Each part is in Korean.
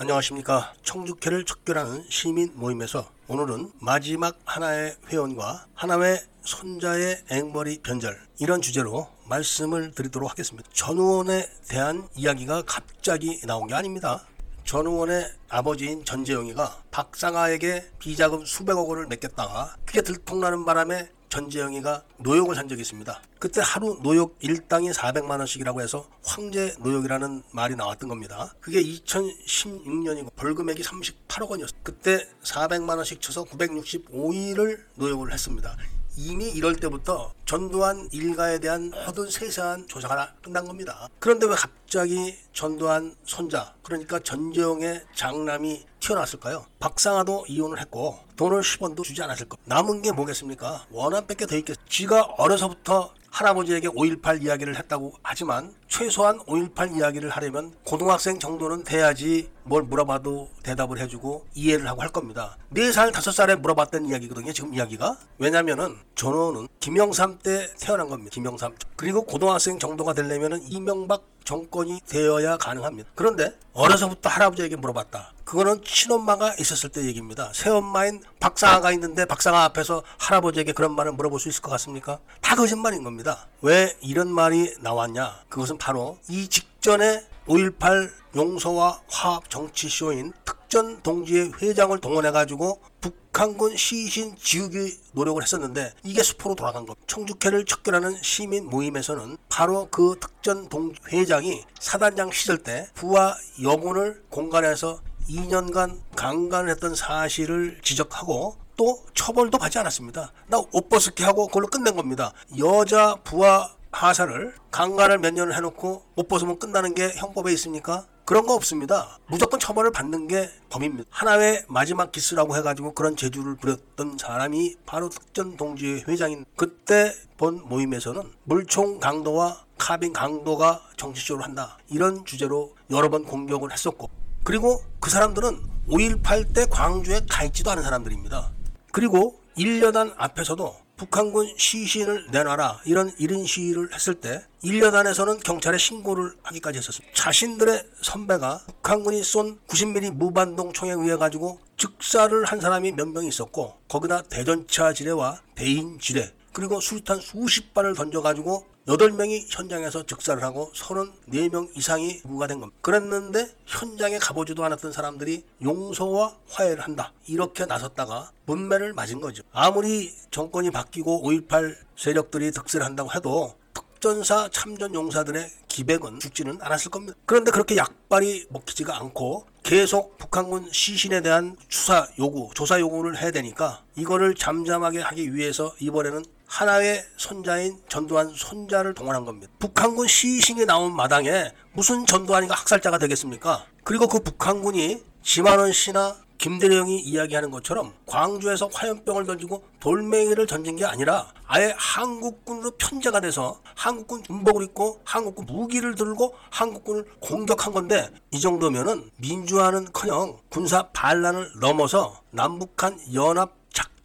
안녕하십니까. 청주회를 척결하는 시민 모임에서 오늘은 마지막 하나의 회원과 하나의 손자의 앵벌이 변절 이런 주제로 말씀을 드리도록 하겠습니다. 전 의원에 대한 이야기가 갑자기 나온 게 아닙니다. 전 의원의 아버지인 전재영이가 박상아에게 비자금 수백억 원을 맡겼다가 그게 들통나는 바람에 전재영이가 노역을 산 적이 있습니다. 그때 하루 노역 일당이 400만 원씩이라고 해서 황제 노역이라는 말이 나왔던 겁니다. 그게 2016년이고 벌금액이 38억 원이었어요. 그때 400만 원씩 쳐서 965일을 노역을 했습니다. 이미 이럴 때부터 전두환 일가에 대한 모든 세세한 조사가 끝난 겁니다. 그런데 왜 갑자기 전두환 손자, 그러니까 전재영의 장남이 튀어나왔을까요? 박상아도 이혼을 했고 돈을 10원도 주지 않았을 거. 남은 게 뭐겠습니까? 원한밖에 더 있겠. 쥐가 어려서부터 할아버지에게 5.18 이야기를 했다고 하지만 최소한 5.18 이야기를 하려면 고등학생 정도는 돼야지 뭘 물어봐도 대답을 해주고 이해를 하고 할 겁니다. 4살, 5살에 물어봤던 이야기거든요. 지금 이야기가. 왜냐면은 전호는 김영삼 때 태어난 겁니다. 김영삼. 그리고 고등학생 정도가 되려면은 이명박 정권이 되어야 가능합니다. 그런데 어려서부터 할아버지에게 물어봤다. 그거는 친엄마가 있었을 때 얘기입니다. 새엄마인 박상아가 있는데 박상아 앞에서 할아버지에게 그런 말을 물어볼 수 있을 것 같습니까? 다 거짓말인 겁니다. 왜 이런 말이 나왔냐? 그것은 바로 이 직전에 5.18 용서와 화합 정치쇼인 특전 동지의 회장을 동원해가지고 북한군 시신 지우기 노력을 했었는데 이게 수포로 돌아간 겁니다. 청주회를 척결하는 시민 모임에서는 바로 그 특전 동 회장이 사단장 시절 때 부하 여군을 공간에서 2년간 강간을 했던 사실을 지적하고 또 처벌도 받지 않았습니다. 나 옷 벗게 하고 그걸로 끝낸 겁니다. 여자 부하 하사를 강간을 몇 년을 해놓고 못 벗으면 끝나는 게 형법에 있습니까? 그런 거 없습니다. 무조건 처벌을 받는 게 범입니다. 하나의 마지막 기스라고 해가지고 그런 재주를 부렸던 사람이 바로 특전 동지회 회장인 그때 본 모임에서는 물총 강도와 카빈 강도가 정치적으로 한다. 이런 주제로 여러 번 공격을 했었고 그리고 그 사람들은 5.18 때 광주에 가 있지도 않은 사람들입니다. 그리고 1여단 앞에서도 북한군 시신을 내놔라 이런 이른 시위를 했을 때 1여단에서는 경찰에 신고를 하기까지 했었습니다. 자신들의 선배가 북한군이 쏜 90mm 무반동 총에 의해 가지고 즉사를 한 사람이 몇 명 있었고 거기다 대전차 지뢰와 대인 지뢰 그리고 수류탄 수십 발을 던져가지고 8명이 현장에서 즉사를 하고 34명 이상이 구가 된 겁니다. 그랬는데 현장에 가보지도 않았던 사람들이 용서와 화해를 한다. 이렇게 나섰다가 문매를 맞은 거죠. 아무리 정권이 바뀌고 5.18 세력들이 득세를 한다고 해도 특전사 참전 용사들의 기백은 죽지는 않았을 겁니다. 그런데 그렇게 약발이 먹히지가 않고 계속 북한군 시신에 대한 수사 요구, 조사 요구를 해야 되니까 이거를 잠잠하게 하기 위해서 이번에는 하나의 손자인 전두환 손자를 동원한 겁니다. 북한군 시신이 나온 마당에 무슨 전두환이가 학살자가 되겠습니까? 그리고 그 북한군이 지만원 씨나 김대령이 이야기하는 것처럼 광주에서 화염병을 던지고 돌멩이를 던진 게 아니라 아예 한국군으로 편제가 돼서 한국군 군복을 입고 한국군 무기를 들고 한국군을 공격한 건데 이 정도면은 민주화는커녕 군사 반란을 넘어서 남북한 연합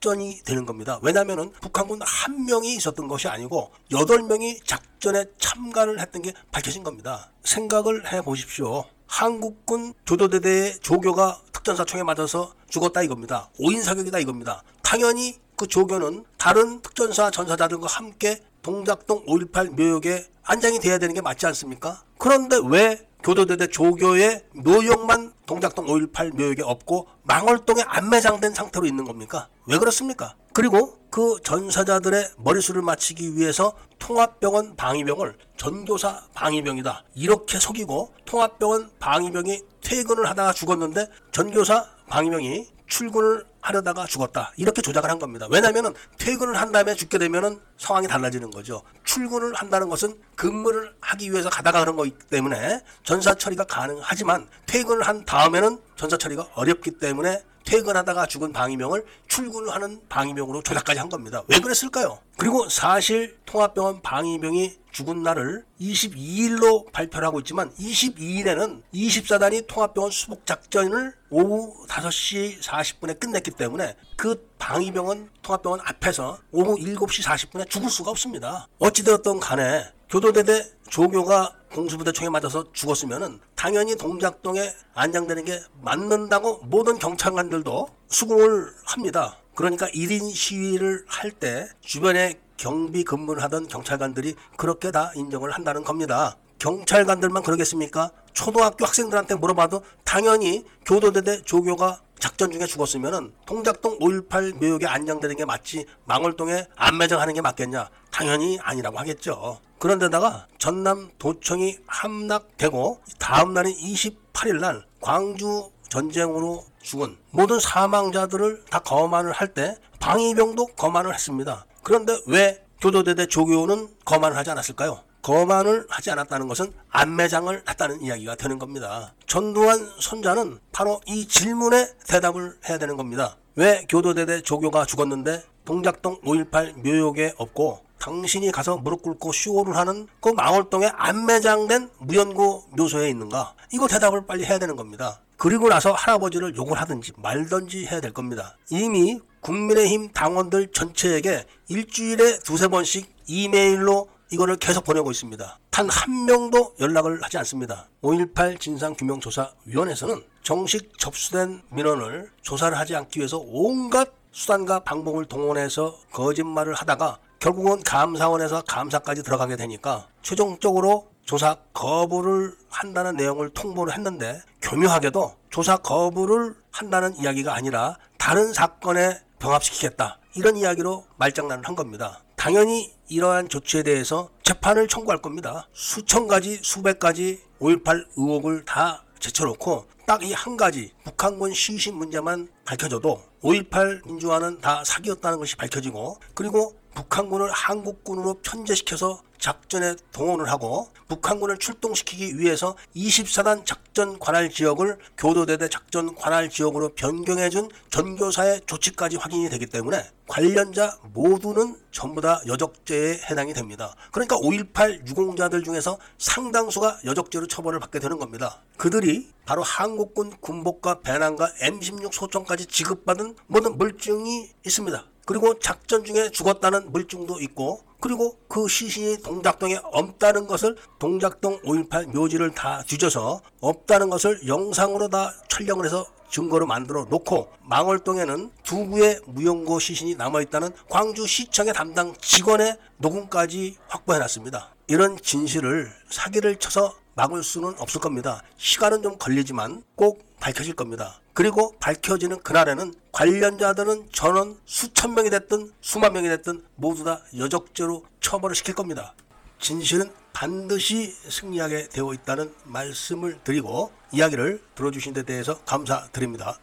작전이 되는 겁니다. 왜냐하면 북한군 한 명이 있었던 것이 아니고 여덟 명이 작전에 참가를 했던 게 밝혀진 겁니다. 생각을 해 보십시오. 한국군 교도대대의 조교가 특전사총에 맞아서 죽었다 이겁니다. 오인 사격이다 이겁니다. 당연히 그 조교는 다른 특전사 전사자들과 함께 동작동 5.18 묘역에 안장이 돼야 되는 게 맞지 않습니까? 그런데 왜 교도대대 조교의 묘역만 동작동 5.18 묘역에 없고 망월동에 안매장된 상태로 있는 겁니까? 왜 그렇습니까? 그리고 그 전사자들의 머리수를 맞추기 위해서 통합병원 방위병을 전교사 방위병이다. 이렇게 속이고 통합병원 방위병이 퇴근을 하다가 죽었는데 전교사 방위병이 출근을 하려다가 죽었다. 이렇게 조작을 한 겁니다. 왜냐하면 퇴근을 한 다음에 죽게 되면 상황이 달라지는 거죠. 출근을 한다는 것은 근무를 하기 위해서 가다가 그런 거기 때문에 전사 처리가 가능하지만 퇴근을 한 다음에는 전사 처리가 어렵기 때문에 퇴근하다가 죽은 방위명을 출근을 하는 방위명으로 조작까지 한 겁니다. 왜 그랬을까요? 그리고 사실 통합병원 방위병이 죽은 날을 22일로 발표를 하고 있지만 22일에는 24단이 통합병원 수복 작전을 오후 5시 40분에 끝냈기 때문에 그 방위병원 통합병원 앞에서 오후 7시 40분에 죽을 수가 없습니다. 어찌되었던 간에 교도대대 조교가 공수부대 총에 맞아서 죽었으면은 당연히 동작동에 안장되는 게 맞는다고 모든 경찰관들도 수긍을 합니다. 그러니까 1인 시위를 할 때 주변에 경비 근무를 하던 경찰관들이 그렇게 다 인정을 한다는 겁니다. 경찰관들만 그러겠습니까? 초등학교 학생들한테 물어봐도 당연히 교도대대 조교가 작전 중에 죽었으면은 동작동 5.18 묘역에 안장되는 게 맞지 망월동에 안매장하는 게 맞겠냐? 당연히 아니라고 하겠죠. 그런데다가 전남 도청이 함락되고 다음 날인 28일 날 광주 전쟁으로 죽은 모든 사망자들을 다 거만을 할 때 방위병도 거만을 했습니다. 그런데 왜 교도대대 조교는 거만을 하지 않았을까요? 거만을 하지 않았다는 것은 안매장을 했다는 이야기가 되는 겁니다. 전두환 손자는 바로 이 질문에 대답을 해야 되는 겁니다. 왜 교도대대 조교가 죽었는데 동작동 5.18 묘역에 없고 당신이 가서 무릎 꿇고 쇼를 하는 그 망월동에 안 매장된 무연고 묘소에 있는가? 이거 대답을 빨리 해야 되는 겁니다. 그리고 나서 할아버지를 욕을 하든지 말든지 해야 될 겁니다. 이미 국민의힘 당원들 전체에게 일주일에 두세 번씩 이메일로 이거를 계속 보내고 있습니다. 단 한 명도 연락을 하지 않습니다. 5.18 진상규명조사위원회에서는 정식 접수된 민원을 조사를 하지 않기 위해서 온갖 수단과 방법을 동원해서 거짓말을 하다가 결국은 감사원에서 감사까지 들어가게 되니까 최종적으로 조사 거부를 한다는 내용을 통보를 했는데 교묘하게도 조사 거부를 한다는 이야기가 아니라 다른 사건에 병합시키겠다 이런 이야기로 말장난을 한 겁니다. 당연히 이러한 조치에 대해서 재판을 청구할 겁니다. 수천 가지 수백 가지 5.18 의혹을 다 제쳐놓고 딱 이 한 가지 북한군 시신 문제만 밝혀져도 5.18 민주화는 다 사기였다는 것이 밝혀지고 그리고 북한군을 한국군으로 편제시켜서 작전에 동원을 하고 북한군을 출동시키기 위해서 24단 작전 관할 지역을 교도대대 작전 관할 지역으로 변경해준 전교사의 조치까지 확인이 되기 때문에 관련자 모두는 전부 다 여적죄에 해당이 됩니다. 그러니까 5.18 유공자들 중에서 상당수가 여적죄로 처벌을 받게 되는 겁니다. 그들이 바로 한국군 군복과 배낭과 M16 소총까지 지급받은 모든 물증이 있습니다. 그리고 작전 중에 죽었다는 물증도 있고 그리고 그 시신이 동작동에 없다는 것을 동작동 5.18 묘지를 다 뒤져서 없다는 것을 영상으로 다 촬영을 해서 증거로 만들어 놓고 망월동에는 두 구의 무용고 시신이 남아있다는 광주시청의 담당 직원의 녹음까지 확보해 놨습니다. 이런 진실을 사기를 쳐서 막을 수는 없을 겁니다. 시간은 좀 걸리지만 꼭 밝혀질 겁니다. 그리고 밝혀지는 그날에는 관련자들은 전원 수천 명이 됐든 수만 명이 됐든 모두 다 여적죄로 처벌을 시킬 겁니다. 진실은 반드시 승리하게 되어 있다는 말씀을 드리고 이야기를 들어주신 데 대해서 감사드립니다.